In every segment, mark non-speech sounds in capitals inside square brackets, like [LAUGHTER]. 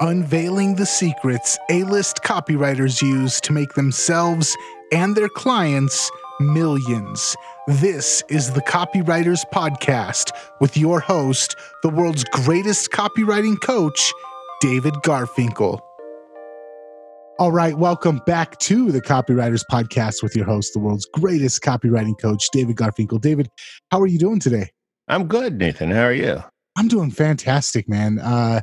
unveiling the secrets A list copywriters use to make themselves and their clients millions. This is the Copywriters Podcast with your host, the world's greatest copywriting coach, David Garfinkel. All right, welcome back to the Copywriters Podcast with your host, the world's greatest copywriting coach, David Garfinkel. David, how are you doing today? I'm good, Nathan. How are you? I'm doing fantastic, man. Uh,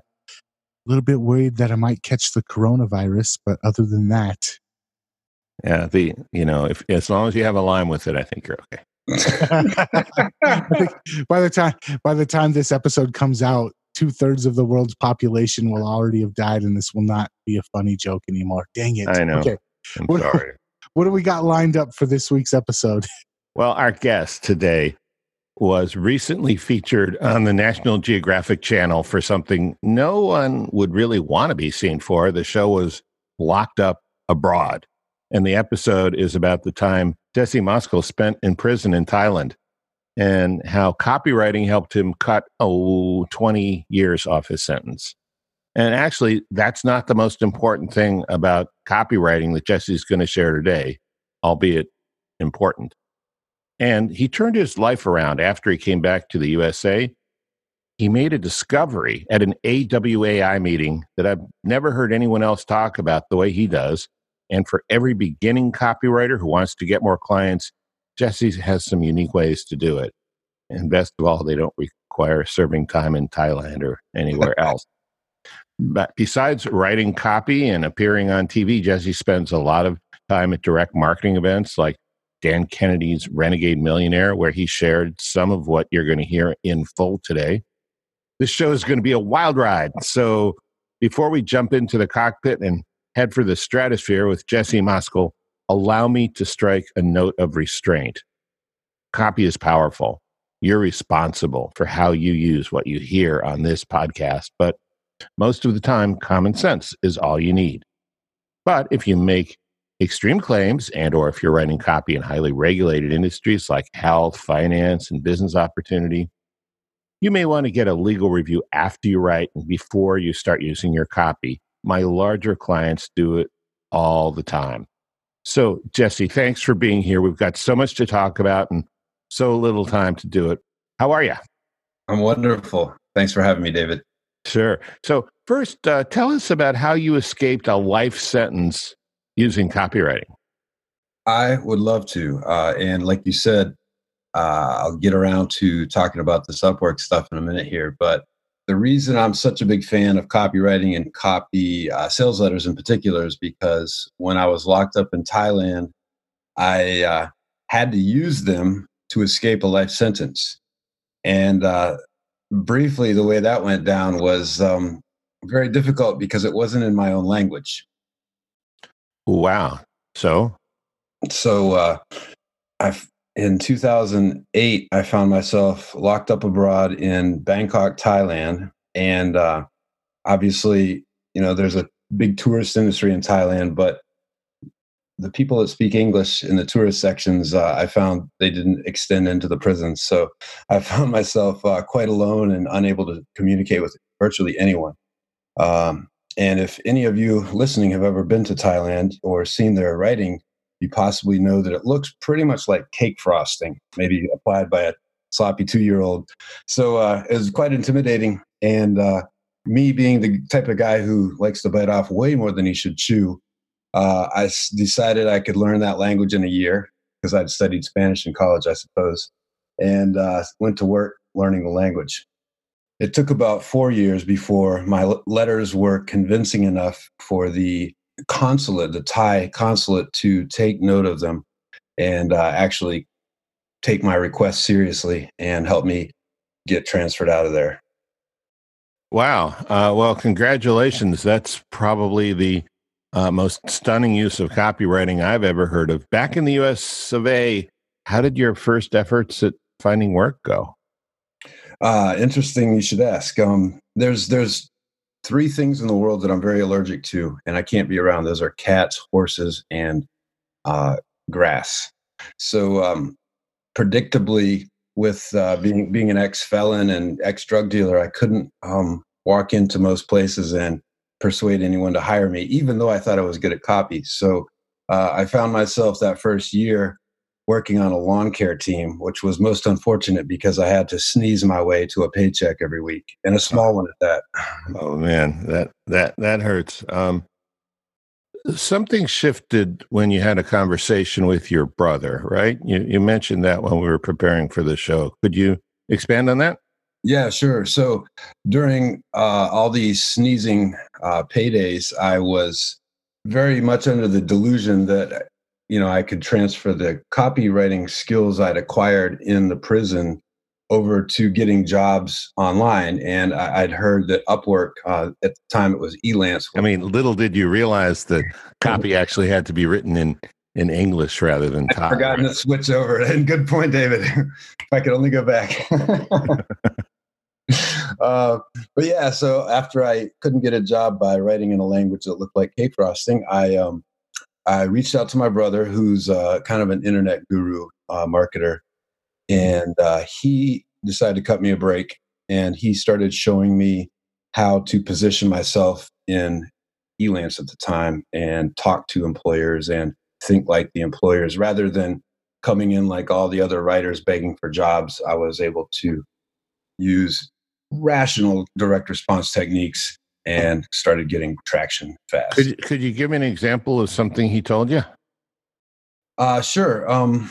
a little bit worried that I might catch the coronavirus, but other than that, yeah, the you know, if as long as you have a line with it, I think you're okay. [LAUGHS] by the time by the time this episode comes out, two thirds of the world's population will already have died, and this will not be a funny joke anymore. Dang it! I know. Okay, I'm what, sorry. what do we got lined up for this week's episode? Well, our guest today was recently featured on the National Geographic Channel for something no one would really want to be seen for. The show was Locked Up Abroad. And the episode is about the time Jesse Moskal spent in prison in Thailand and how copywriting helped him cut, oh, 20 years off his sentence. And actually, that's not the most important thing about copywriting that Jesse's going to share today, albeit important. And he turned his life around after he came back to the USA. He made a discovery at an AWAI meeting that I've never heard anyone else talk about the way he does. And for every beginning copywriter who wants to get more clients, Jesse has some unique ways to do it. And best of all, they don't require serving time in Thailand or anywhere [LAUGHS] else. But besides writing copy and appearing on TV, Jesse spends a lot of time at direct marketing events like Dan Kennedy's Renegade Millionaire, where he shared some of what you're going to hear in full today. This show is going to be a wild ride. So before we jump into the cockpit and head for the stratosphere with Jesse Moskal, allow me to strike a note of restraint. Copy is powerful. You're responsible for how you use what you hear on this podcast, but most of the time, common sense is all you need. But if you make extreme claims and or if you're writing copy in highly regulated industries like health, finance, and business opportunity, you may want to get a legal review after you write and before you start using your copy. My larger clients do it all the time. So, Jesse, thanks for being here. We've got so much to talk about and so little time to do it. How are you? I'm wonderful. Thanks for having me, David. Sure. So, first, uh, tell us about how you escaped a life sentence using copywriting. I would love to. Uh, and like you said, uh, I'll get around to talking about this Upwork stuff in a minute here. But the reason I'm such a big fan of copywriting and copy uh, sales letters in particular is because when I was locked up in Thailand, I uh, had to use them to escape a life sentence. And uh, briefly, the way that went down was um, very difficult because it wasn't in my own language. Wow. So? So, uh, I in 2008, I found myself locked up abroad in Bangkok, Thailand, and uh, obviously, you know, there's a big tourist industry in Thailand, but the people that speak English in the tourist sections, uh, I found they didn't extend into the prisons. So I [LAUGHS] found myself uh, quite alone and unable to communicate with virtually anyone. Um, and if any of you listening have ever been to Thailand or seen their writing, you possibly know that it looks pretty much like cake frosting, maybe applied by a sloppy two year old. So uh, it was quite intimidating. And uh, me being the type of guy who likes to bite off way more than he should chew, uh, I decided I could learn that language in a year because I'd studied Spanish in college, I suppose, and uh, went to work learning the language. It took about four years before my letters were convincing enough for the consulate, the Thai consulate, to take note of them and uh, actually take my request seriously and help me get transferred out of there. Wow. Uh, well, congratulations. That's probably the uh, most stunning use of copywriting I've ever heard of. Back in the US of A, how did your first efforts at finding work go? Uh, interesting. You should ask. Um, there's there's three things in the world that I'm very allergic to, and I can't be around. Those are cats, horses, and uh, grass. So, um, predictably, with uh, being being an ex felon and ex drug dealer, I couldn't um, walk into most places and persuade anyone to hire me, even though I thought I was good at copy. So uh, I found myself that first year working on a lawn care team, which was most unfortunate because I had to sneeze my way to a paycheck every week and a small one at that. [SIGHS] Oh man, that that that hurts. Um, something shifted when you had a conversation with your brother, right? You, you mentioned that when we were preparing for the show. Could you expand on that? Yeah, sure. So during uh, all these sneezing uh, paydays, I was very much under the delusion that you know I could transfer the copywriting skills I'd acquired in the prison over to getting jobs online. And I, would heard that Upwork, uh, at the time it was Elance. I mean, little did you realize that copy [LAUGHS] actually had to be written in, in English rather than I've forgotten to switch over. [LAUGHS] And good point, David. [LAUGHS] if I could only go back. uh, but yeah, so after I couldn't get a job by writing in a language that looked like cake frosting, I um, I reached out to my brother, who's uh, kind of an internet guru uh, marketer, and uh, he decided to cut me a break and he started showing me how to position myself in elance at the time and talk to employers and think like the employers. Rather than coming in like all the other writers begging for jobs i was able to use rational direct response techniques and started getting traction fast could, could you give me an example of something he told you uh, sure um,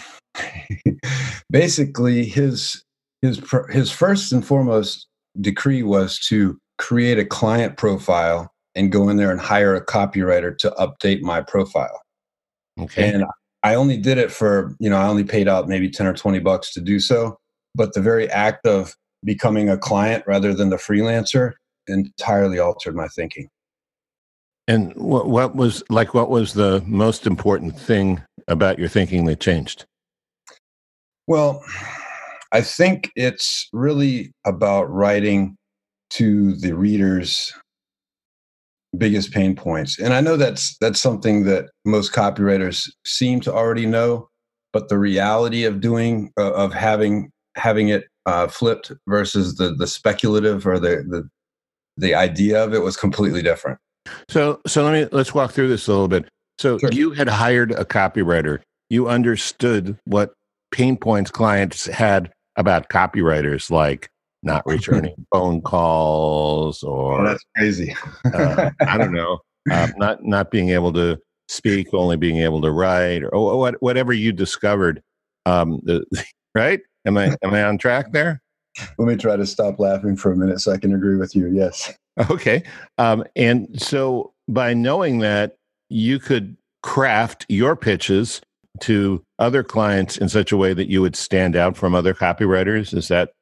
[LAUGHS] basically his his his first and foremost decree was to create a client profile and go in there and hire a copywriter to update my profile. Okay. And I only did it for, you know, I only paid out maybe 10 or 20 bucks to do so, but the very act of becoming a client rather than the freelancer entirely altered my thinking. And what, what was like what was the most important thing about your thinking that changed? Well, I think it's really about writing to the reader's biggest pain points. And I know that's that's something that most copywriters seem to already know, but the reality of doing uh, of having having it uh, flipped versus the the speculative or the the the idea of it was completely different. So so let me let's walk through this a little bit. So sure. you had hired a copywriter. You understood what pain points clients had about copywriters, like not [LAUGHS] returning phone calls or oh, that's crazy. uh, I don't know, uh, not not being able to speak, only being able to write, or what, whatever you discovered. Um, the, [LAUGHS] right? Am I am I on track there? Let me try to stop laughing for a minute so I can agree with you. Yes. Okay. Um, and so by knowing that, you could craft your pitches to other clients in such a way that you would stand out from other copywriters? Is that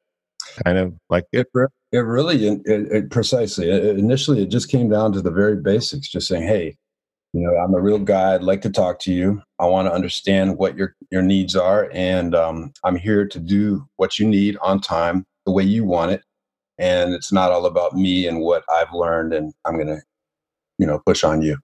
kind of like it? It really, it, it, precisely. It, initially, it just came down to the very basics, just saying, "Hey, you know, I'm a real guy. I'd like to talk to you. I want to understand what your your needs are, and um, I'm here to do what you need on time, the way you want it. And it's not all about me and what I've learned, and I'm gonna, you know, push on you."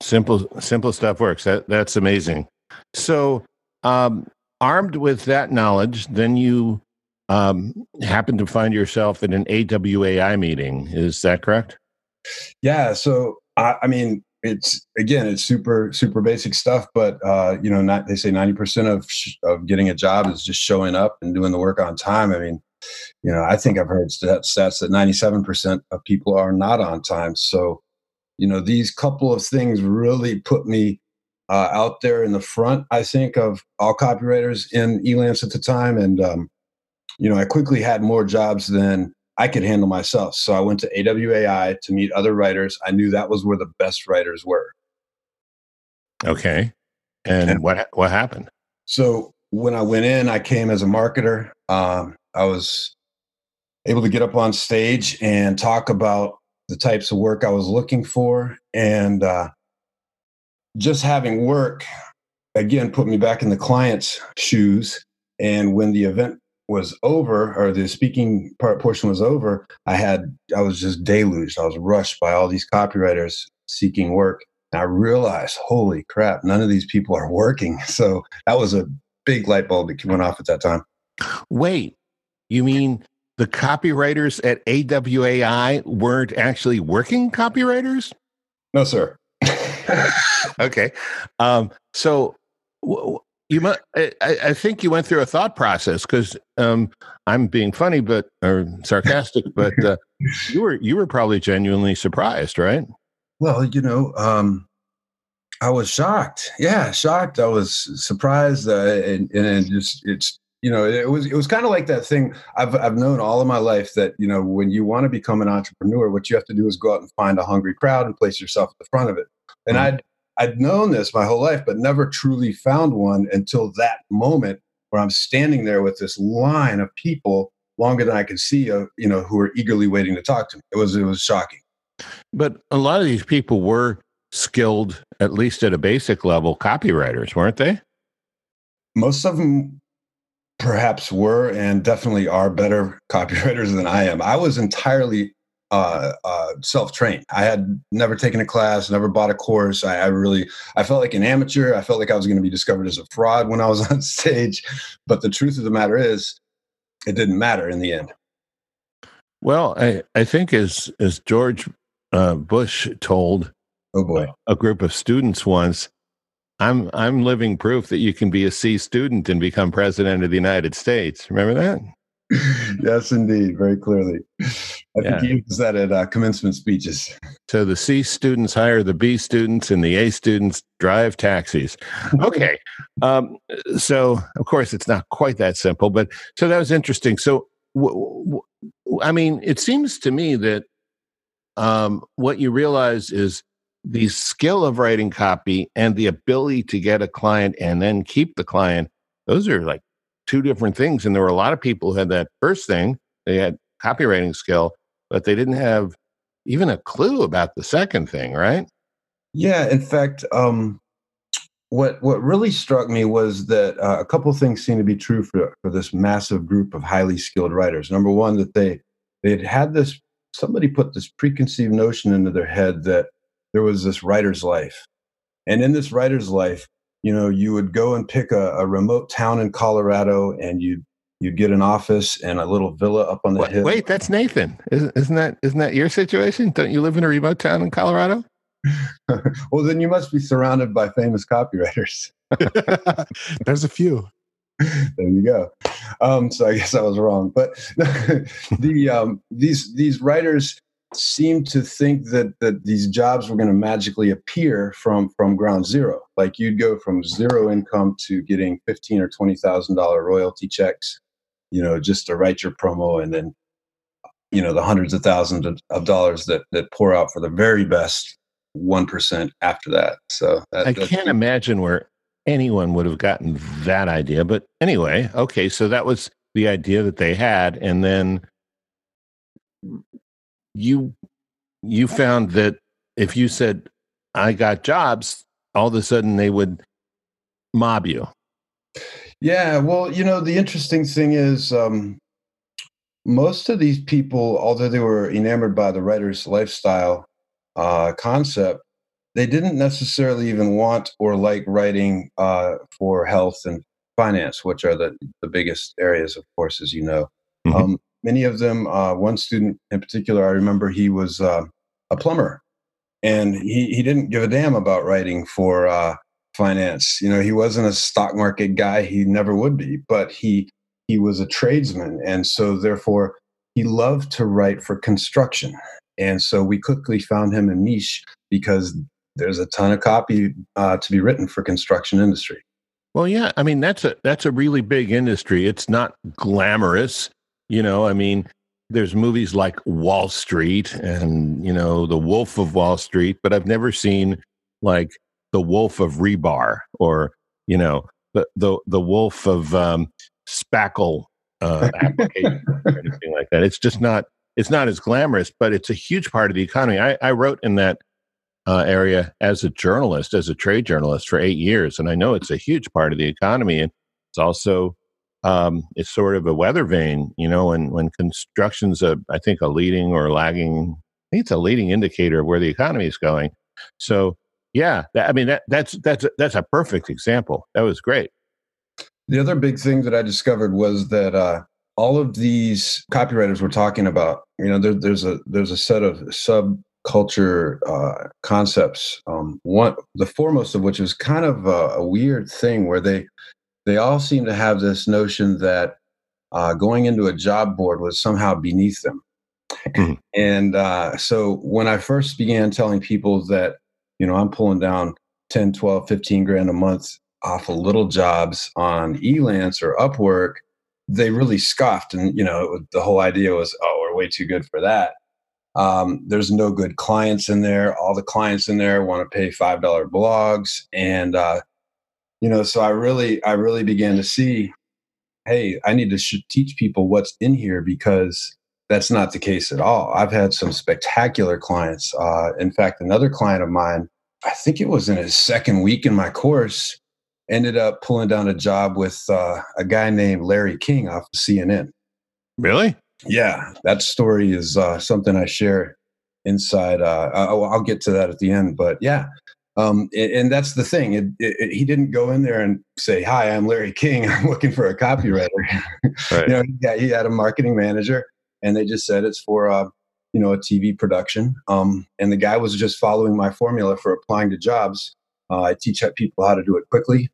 simple simple stuff works that that's amazing so um, armed with that knowledge then you um, happen to find yourself in an awai meeting is that correct yeah so i, I mean it's again it's super super basic stuff but uh, you know not they say 90% of sh- of getting a job is just showing up and doing the work on time. I mean you know i think i've heard stats, that 97% of people are not on time. So you know these couple of things really put me uh, out there in the front i think of all copywriters in elance at the time. And um, you know i quickly had more jobs than i could handle myself. So i went to awai to meet other writers. I knew that was where the best writers were. Okay. And, and what what happened? So when i went in i came as a marketer. Um, i was able to get up on stage and talk about the types of work I was looking for. And uh, just having work, again, put me back in the client's shoes. And when the event was over or the speaking part portion was over, I had, I was just deluged. I was rushed by all these copywriters seeking work. And I realized, holy crap, none of these people are working. [LAUGHS] So that was a big light bulb that went off at that time. Wait, you mean the copywriters at AWAI weren't actually working copywriters? No, sir. [LAUGHS] okay. Um, so you must, I, I, think you went through a thought process because um, I'm being funny, but or sarcastic, [LAUGHS] but uh, you were you were probably genuinely surprised, right? Well, you know, um, I was shocked. Yeah, shocked. I was surprised, uh, and, and just it's you know it was it was kind of like that thing I've I've known all of my life that you know when you want to become an entrepreneur, what you have to do is go out and find a hungry crowd and place yourself at the front of it. And mm-hmm. I'd I'd known this my whole life, but never truly found one until that moment where I'm standing there with this line of people longer than I could see, uh, you know, who are eagerly waiting to talk to me. It was it was shocking. But a lot of these people were skilled, at least at a basic level, copywriters, weren't they? Most of them perhaps were and definitely are better [LAUGHS] copywriters than I am. I was entirely uh, uh, self-trained. I had never taken a class, never bought a course. I, I, really, I felt like an amateur. I felt like I was going to be discovered as a fraud when I was [LAUGHS] on stage. But the truth of the matter is, it didn't matter in the end. Well, I, I think as as George uh, Bush told oh boy. a group of students once, I'm I'm living proof that you can be a C student and become president of the United States. Remember that? [LAUGHS] yes, indeed, very clearly. I yeah. think he uses that at uh, commencement speeches. So the C students hire the B students, and the A students drive taxis. [LAUGHS] Okay, um, so of course it's not quite that simple, but so that was interesting. So, w- w- I mean, it seems to me that um, what you realize is the skill of writing copy and the ability to get a client and then keep the client. Those are like two different things. And there were a lot of people who had that first thing, they had copywriting skill, but they didn't have even a clue about the second thing, right? Yeah. In fact, um, what what really struck me was that uh, a couple things seem to be true for for this massive group of highly skilled writers. Number one, that they they had had this somebody put this preconceived notion into their head that there was this writer's life, and in this writer's life, you know, you would go and pick a, a remote town in Colorado and you'd you'd get an office and a little villa up on the wait, hill. Wait, that's Nathan. Isn't, isn't that isn't that your situation? Don't you live in a remote town in Colorado? [LAUGHS] well, then you must be surrounded by famous copywriters. [LAUGHS] There's a few. There you go. Um, so I guess I was wrong, but [LAUGHS] the um, these these writers seemed to think that that these jobs were going to magically appear from from ground zero. Like you'd go from zero income to getting fifteen or twenty thousand dollar royalty checks, you know, just to write your promo, and then you know the hundreds of thousands of, of dollars that that pour out for the very best one percent after that. So that, I can't imagine where anyone would have gotten that idea. But anyway, okay, so that was the idea that they had, and then you you found that if you said I got jobs, all of a sudden they would mob you. Yeah, well, you know, the interesting thing is um, most of these people, although they were enamored by the writer's lifestyle uh, concept, they didn't necessarily even want or like writing uh, for health and finance, which are the, the biggest areas, of course, as you know. Mm-hmm. Um, many of them, uh, one student in particular, I remember he was uh, a plumber and he, he didn't give a damn about writing for uh, finance. You know, he wasn't a stock market guy. He never would be, but he, he was a tradesman. And so therefore he loved to write for construction. And so we quickly found him a niche because there's a ton of copy uh, to be written for construction industry. Well, yeah, I mean that's a that's a really big industry. It's not glamorous. You know, I mean, there's movies like Wall Street and, you know, The Wolf of Wall Street, but I've never seen like The Wolf of Rebar or, you know, the the, the Wolf of um, Spackle uh, [LAUGHS] application or anything like that. It's just not it's not as glamorous, but it's a huge part of the economy. I, I wrote in that uh, area as a journalist, as a trade journalist for eight years, and I know it's a huge part of the economy. And it's also um, it's sort of a weather vane, you know, and when construction's a, I think a leading or lagging, I think it's a leading indicator of where the economy is going. So yeah, that, I mean, that, that's, that's, that's a perfect example. That was great. The other big thing that I discovered was that, uh, all of these copywriters we're talking about, you know, there, there's a there's a set of subculture uh, concepts. Um, one, the foremost of which is kind of a, a, weird thing where they they all seem to have this notion that uh, going into a job board was somehow beneath them. Mm-hmm. And uh, so when I first began telling people that, you know, I'm pulling down 10, 12, 15 grand a month off of little jobs on Elance or Upwork, they really scoffed. And, you know, the whole idea was, oh, we're way too good for that. Um, there's no good clients in there. All the clients in there want to pay $5 blogs. And, uh, you know, so I really, I really began to see, hey, I need to sh- teach people what's in here because that's not the case at all. I've had some spectacular clients. Uh, in fact, another client of mine, I think it was in his second week in my course, ended up pulling down a job with uh, a guy named Larry King off of CNN. Really? Yeah, that story is uh, something I share inside. Uh, I'll, I'll, get to that at the end, but yeah. Um, and, and, that's the thing. It, it, it, he didn't go in there and say, "Hi, I'm Larry King. [LAUGHS] I'm looking for a copywriter." [LAUGHS] right. you know, yeah, he had a marketing manager, and they just said it's for uh, you know a TV production. Um, and the guy was just following my formula for applying to jobs. Uh, I teach people how to do it quickly,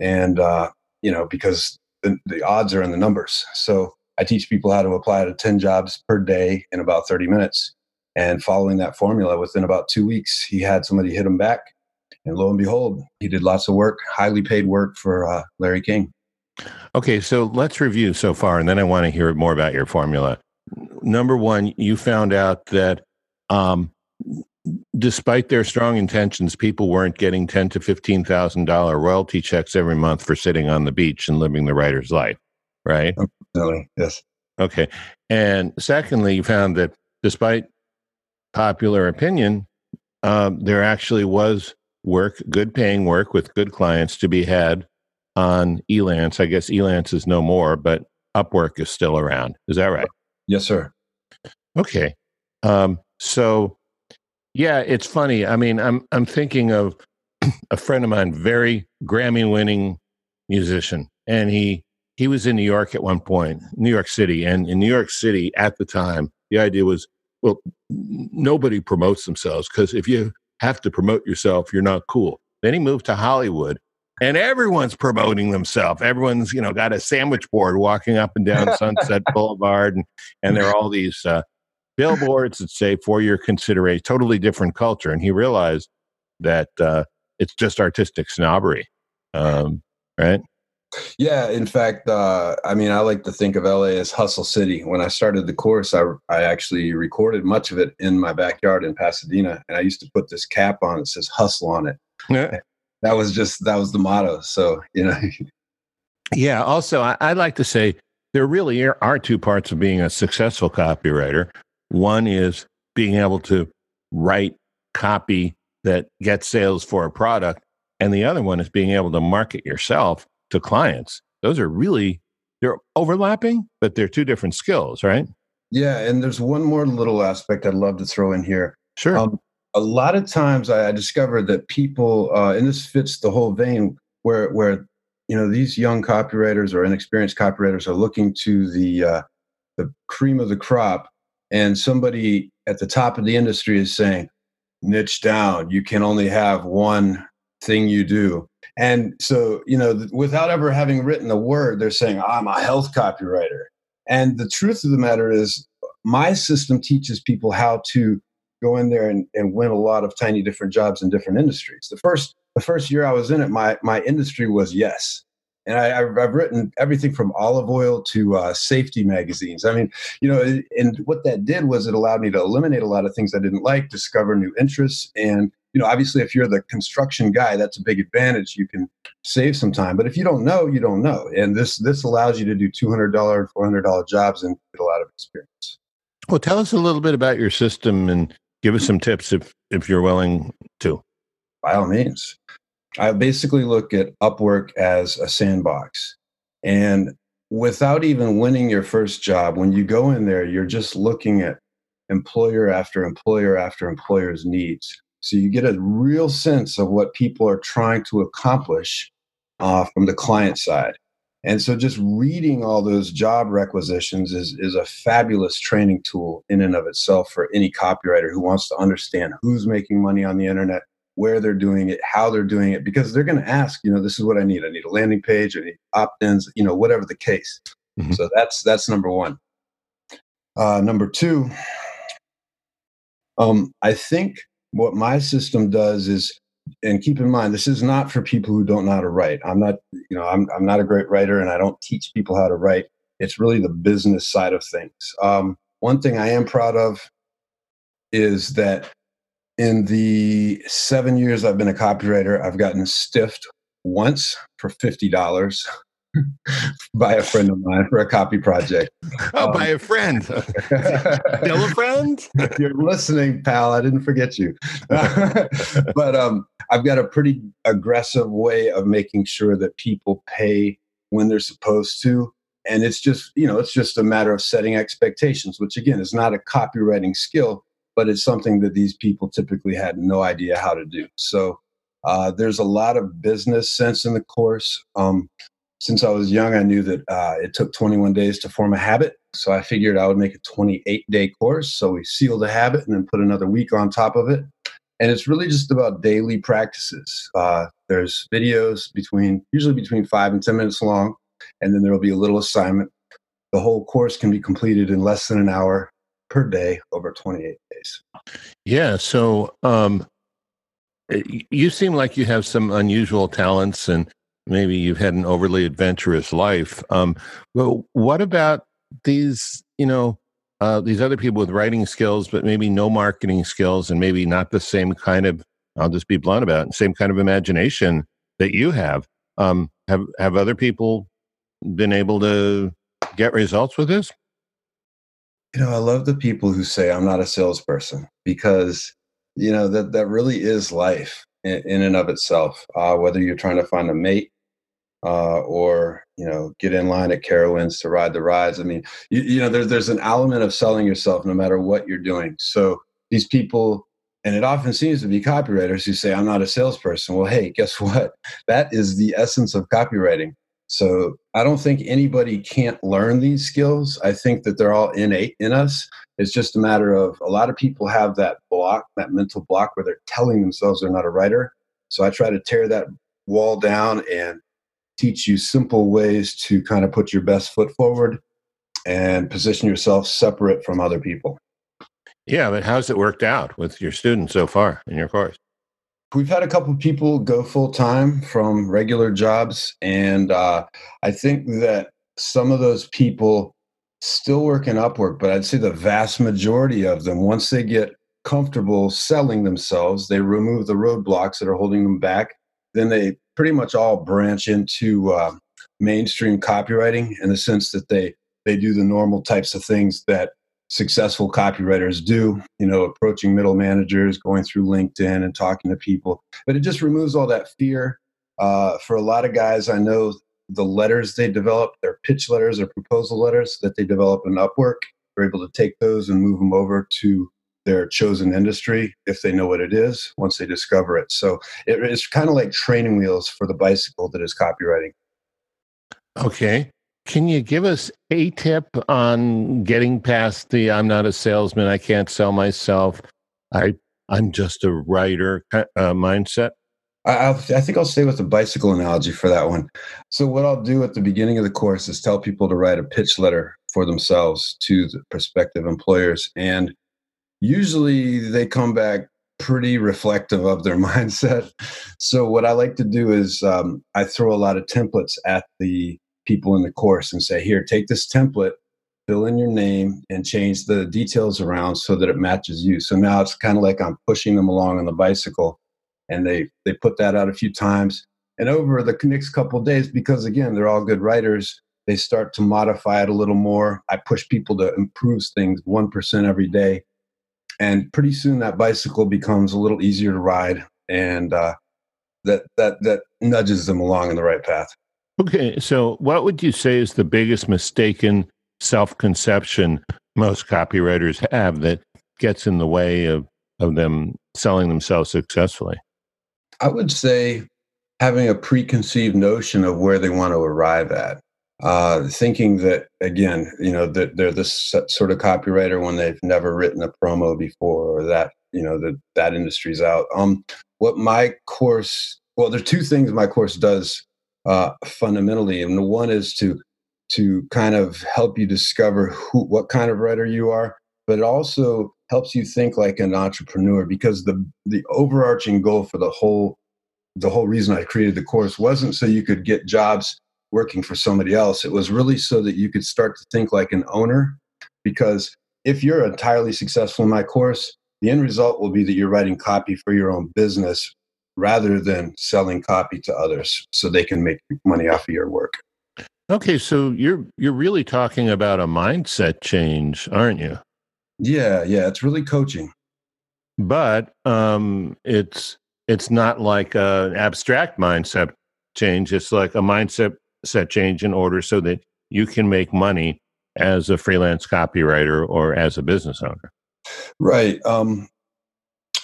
and uh, you know because the, the odds are in the numbers. So I teach people how to apply to 10 jobs per day in about 30 minutes. And following that formula, within about two weeks, he had somebody hit him back. And lo and behold, he did lots of work, highly paid work for uh, Larry King. Okay, so let's review so far, and then I want to hear more about your formula. Number one, you found out that um, despite their strong intentions, people weren't getting ten to fifteen thousand dollar royalty checks every month for sitting on the beach and living the writer's life, right? Definitely, yes. Okay, and secondly, you found that despite popular opinion, um, there actually was work, good paying work with good clients to be had on Elance. I guess Elance is no more, but Upwork is still around. Is that right? Yes, sir. Okay. Um, so yeah, it's funny. I mean, I'm I'm thinking of [CLEARS THROAT] a friend of mine, very Grammy winning musician, and he he was in New York at one point, New York City, and in New York City at the time, the idea was, well, nobody promotes themselves because if you have to promote yourself, you're not cool. Then he moved to Hollywood, and everyone's promoting themselves. Everyone's you know got a sandwich board walking up and down Sunset [LAUGHS] Boulevard, and and there are all these uh, billboards that say for your consideration, totally different culture. And he realized that uh, it's just artistic snobbery, um, right? Yeah, in fact, uh, I mean, I like to think of LA as hustle city. When I started the course, I, I actually recorded much of it in my backyard in Pasadena, and I used to put this cap on it says "hustle" on it. Yeah. That was just that was the motto. So you know. [LAUGHS] yeah. Also, I, I like to say there really are two parts of being a successful copywriter. One is being able to write copy that gets sales for a product, and the other one is being able to market yourself to clients. Those are really they're overlapping, but they're two different skills, right? Yeah, and there's one more little aspect I'd love to throw in here. Sure. Um, a lot of times I, I discovered that people, uh, and this fits the whole vein, where where you know these young copywriters or inexperienced copywriters are looking to the uh, the cream of the crop and somebody at the top of the industry is saying niche down you can only have one thing you do and so you know without ever having written a word they're saying i'm a health copywriter. And the truth of the matter is my system teaches people how to go in there and, and win a lot of tiny different jobs in different industries. The first the first year i was in it my my industry was yes and I, have written everything from olive oil to uh, safety magazines. I mean, you know, and what that did was it allowed me to eliminate a lot of things I didn't like, discover new interests, and you know, obviously, if you're the construction guy, that's a big advantage. You can save some time. But if you don't know, you don't know, and this this allows you to do two hundred dollar, four hundred dollar jobs and get a lot of experience. Well, tell us a little bit about your system and give us some tips if if you're willing to. By all means. I basically look at Upwork as a sandbox. And without even winning your first job, when you go in there, you're just looking at employer after employer after employer's needs. So you get a real sense of what people are trying to accomplish uh, from the client side. And so just reading all those job requisitions is, is a fabulous training tool in and of itself for any copywriter who wants to understand who's making money on the internet, where they're doing it, how they're doing it, because they're going to ask, you know, this is what I need. I need a landing page, I need opt-ins, you know, whatever the case. Mm-hmm. So that's that's number one. Uh, number two, um, I think what my system does is and keep in mind this is not for people who don't know how to write i'm not you know i'm, I'm not a great writer and i don't teach people how to write it's really the business side of things um, one thing i am proud of is that in the seven years i've been a copywriter i've gotten stiffed once for $50 [LAUGHS] by a friend of mine for a copy project. Oh, um, by a friend. [LAUGHS] Still a friend? You're listening, pal. I didn't forget you. [LAUGHS] but um, I've got a pretty aggressive way of making sure that people pay when they're supposed to. And it's just, you know, it's just a matter of setting expectations, which again is not a copywriting skill, but it's something that these people typically had no idea how to do. So uh, there's a lot of business sense in the course. Um, since I was young, I knew that uh, it took 21 days to form a habit. So I figured I would make a 28 day course. So we sealed the habit and then put another week on top of it. And it's really just about daily practices. Uh, there's videos between, usually between five and 10 minutes long, and then there will be a little assignment. The whole course can be completed in less than an hour per day over 28 days. Yeah. So, um, you seem like you have some unusual talents and maybe you've had an overly adventurous life. Um, but what about these, you know, uh, these other people with writing skills, but maybe no marketing skills and maybe not the same kind of, I'll just be blunt about it, same kind of imagination that you have. Um, have, have other people been able to get results with this? You know, I love the people who say I'm not a salesperson because, you know, that, that really is life in, in and of itself. Uh, whether you're trying to find a mate uh, or you know get in line at Carowinds to ride the rides. I mean, you, you know, there's there's an element of selling yourself no matter what you're doing. So these people, and it often seems to be copywriters who say, "I'm not a salesperson." Well, hey, guess [LAUGHS] what? That is the essence of copywriting. So I don't think anybody can't learn these skills. I think that they're all innate in us. It's just a matter of a lot of people have that block, that mental block where they're telling themselves they're not a writer. So I try to tear that wall down and teach you simple ways to kind of put your best foot forward and position yourself separate from other people. Yeah, but how's it worked out with your students so far in your course? We've had a couple of people go full time from regular jobs, and uh, I think that some of those people still work in Upwork, but I'd say the vast majority of them, once they get comfortable selling themselves, they remove the roadblocks that are holding them back. Then they pretty much all branch into uh, mainstream copywriting in the sense that they they do the normal types of things that successful copywriters do you know approaching middle managers going through linkedin and talking to people but it just removes all that fear uh, for a lot of guys i know the letters they develop their pitch letters or proposal letters that they develop in upwork they're able to take those and move them over to their chosen industry if they know what it is once they discover it. So it, it's kind of like training wheels for the bicycle that is copywriting. Okay. Can you give us a tip on getting past the I'm not a salesman, I can't sell myself, I, I'm just a writer uh, mindset? I, I think I'll stay with the bicycle analogy for that one. So, what I'll do at the beginning of the course is tell people to write a pitch letter for themselves to the prospective employers. And usually they come back pretty reflective of their [LAUGHS] mindset. So what I like to do is um, I throw a lot of templates at the people in the course and say, here, take this template, fill in your name, and change the details around so that it matches you. So now it's kind of like I'm pushing them along on the bicycle, and they they put that out a few times. And over the next couple days, because again they're all good writers, they start to modify it a little more. I push people to improve things one percent every day and pretty soon that bicycle becomes a little easier to ride and uh, that that that nudges them along in the right path okay so what would you say is the biggest mistaken self-conception most copywriters have that gets in the way of of them selling themselves successfully i would say having a preconceived notion of where they want to arrive at uh, thinking that again, you know, that they're this sort of copywriter when they've never written a promo before, or that you know that that industry's out. Um, what my course, well, there are two things my course does uh, fundamentally, and one is to to kind of help you discover who what kind of writer you are, but it also helps you think like an entrepreneur because the the overarching goal for the whole the whole reason I created the course wasn't so you could get jobs working for somebody else. It was really so that you could start to think like an owner. Because if you're entirely successful in my course, the end result will be that you're writing copy for your own business rather than selling copy to others so they can make money off of your work. Okay, so you're you're really talking about a mindset change, aren't you? Yeah, yeah, it's really coaching. But um it's it's not like an abstract mindset change. It's like a mindset set change in order so that you can make money as a freelance copywriter or as a business owner. Right. Um,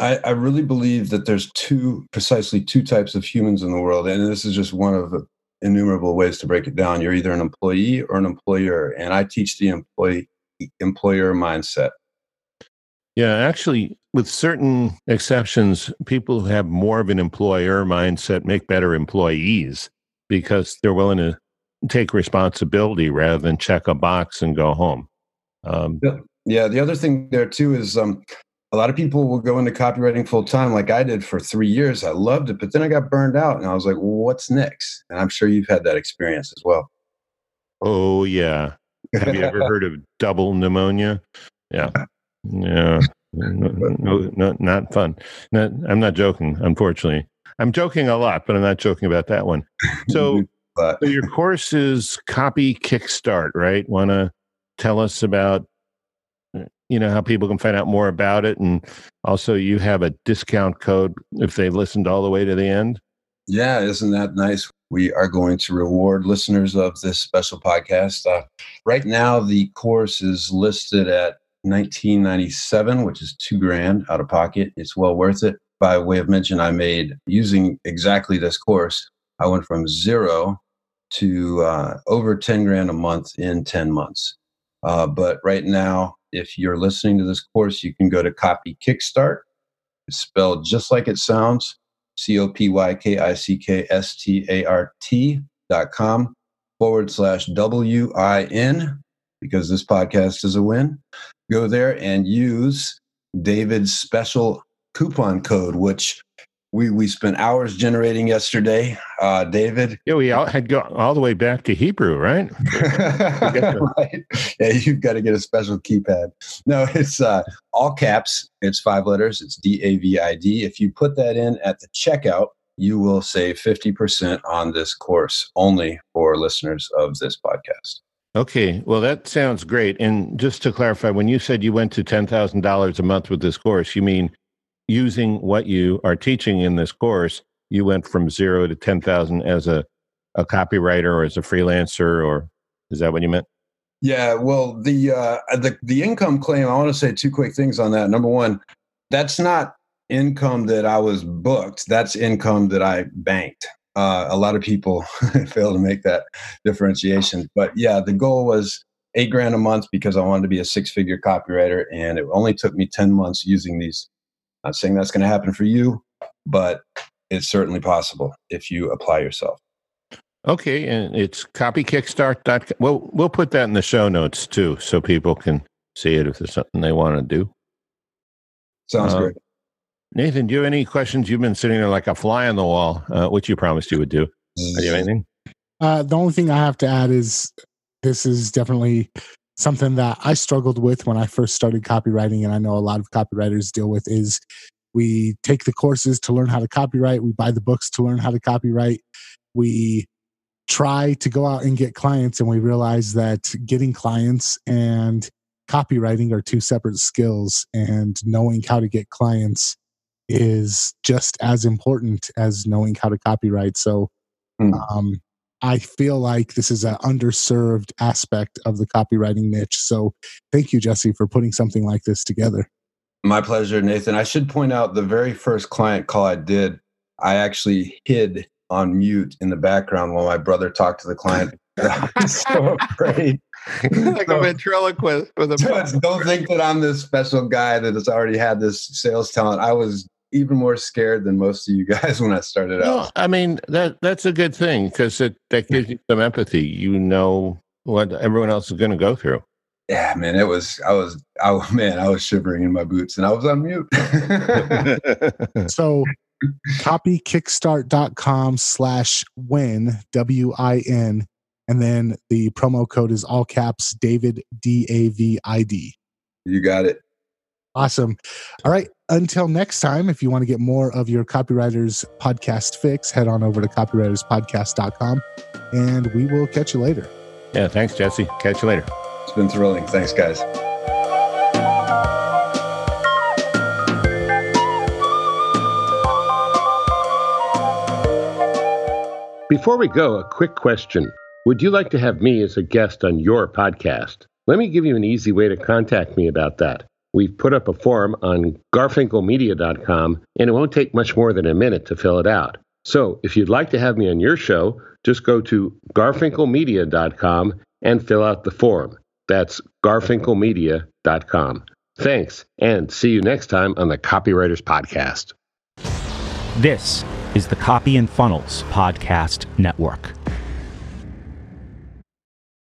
I, I really believe that there's two, precisely two types of humans in the world, and this is just one of the innumerable ways to break it down. You're either an employee or an employer, and I teach the employee employer mindset. Yeah, actually, with certain exceptions, people who have more of an employer mindset make better employees because they're willing to take responsibility rather than check a box and go home. Um, yeah. yeah. The other thing there too is um, a lot of people will go into copywriting full time, like I did for three years. I loved it, but then I got burned out, and I was like, well, "What's next?" And I'm sure you've had that experience as well. Oh yeah. Have you ever [LAUGHS] heard of double pneumonia? Yeah. [LAUGHS] Yeah. No, no, no, not fun. Not, I'm not joking, unfortunately. I'm joking a lot, but I'm not joking about that one. So, [LAUGHS] so your course is Copy Kickstart, right? Want to tell us about you know how people can find out more about it. And also you have a discount code if they listened all the way to the end. Yeah isn't that nice? We are going to reward listeners of this special podcast. Uh, right now the course is listed at 1997 which is two grand out of pocket. It's well worth it. By way of mention, I made using exactly this course. I went from zero to uh, over 10 grand a month in 10 months. Uh, but right now, if you're listening to this course, you can go to Copy Kickstart. It's spelled just like it sounds C O P Y K I C K S T A R T dot com forward slash W I N because this podcast is a win. Go there and use David's special coupon code, which we we spent hours generating yesterday. Uh, David, yeah, we all had gone all the way back to Hebrew, right? [LAUGHS] right. Yeah, you've got to get a special keypad. No, it's uh, all caps. It's five letters. It's D A V I D. If you put that in at the checkout, you will save fifty percent on this course only for listeners of this podcast. Okay, well that sounds great. And just to clarify, when you said you went to ten thousand dollars a month with this course, you mean using what you are teaching in this course, you went from zero to 10,000 as a, a copywriter or as a freelancer, or is that what you meant? Yeah, well, the uh, the the income claim. I want to say two quick things on that. Number one, that's not income that I was booked. That's income that I banked. Uh, a lot of people [LAUGHS] fail to make that differentiation. But yeah, the goal was eight grand a month because I wanted to be a six figure copywriter, and it only took me ten months using these not saying that's going to happen for you, but it's certainly possible if you apply yourself. Okay, and it's copykickstart.com. Well, we'll put that in the show notes too, so people can see it if there's something they want to do. Sounds uh, great. Nathan, do you have any questions? You've been sitting there like a fly on the wall, uh, which you promised you would do. Do you have [LAUGHS] anything? Uh, the only thing I have to add is this is definitely something that I struggled with when I first started copywriting, and I know a lot of copywriters deal with is we take the courses to learn how to copyright, we buy the books to learn how to copyright, we try to go out and get clients, and we realize that getting clients and copywriting are two separate skills, and knowing how to get clients is just as important as knowing how to copyright. So, mm. um, I feel like this is an underserved aspect of the copywriting niche. So thank you, Jesse, for putting something like this together. My pleasure, Nathan. I should point out the very first client call I did, I actually hid on mute in the background while my brother talked to the client [LAUGHS] [LAUGHS] I'm so afraid. like a [LAUGHS] ventriloquist with a Don't- Don't think that I'm this special guy that has already had this sales talent. I was even more scared than most of you guys [LAUGHS] when I started out. No. I mean that that's a good thing because it that gives you some empathy. You know what everyone else is going to go through. Yeah, man, it was. I was. I [LAUGHS] man, I was shivering in my boots, and I was on mute. [LAUGHS] So copykickstart.com slash win W-I-N and then the promo code is all caps David D-A-V-I-D. you got it. Awesome. All right. Until next time, if you want to get more of your copywriters podcast fix, head on over to copywriterspodcast.com and we will catch you later. yeah, thanks, Jesse. Catch you later. It's been thrilling. Thanks, guys. Before we go, a quick question. Would you like to have me as a guest on your podcast? Let me give you an easy way to contact me about that. We've put up a form on garfinkelmedia.com, and it won't take much more than a minute to fill it out. So if you'd like to have me on your show, just go to garfinkelmedia.com and fill out the form. That's garfinkelmedia.com. Thanks, and see you next time on the Copywriters Podcast. This is the Copy and Funnels Podcast Network.